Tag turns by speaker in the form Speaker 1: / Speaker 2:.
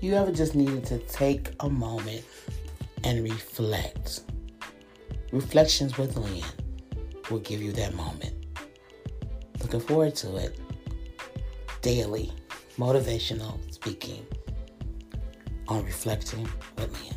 Speaker 1: you ever just needed to take a moment and reflect, Reflections with Lynn will give you that moment. Looking forward to it. Daily motivational speaking on Reflecting with Lynn.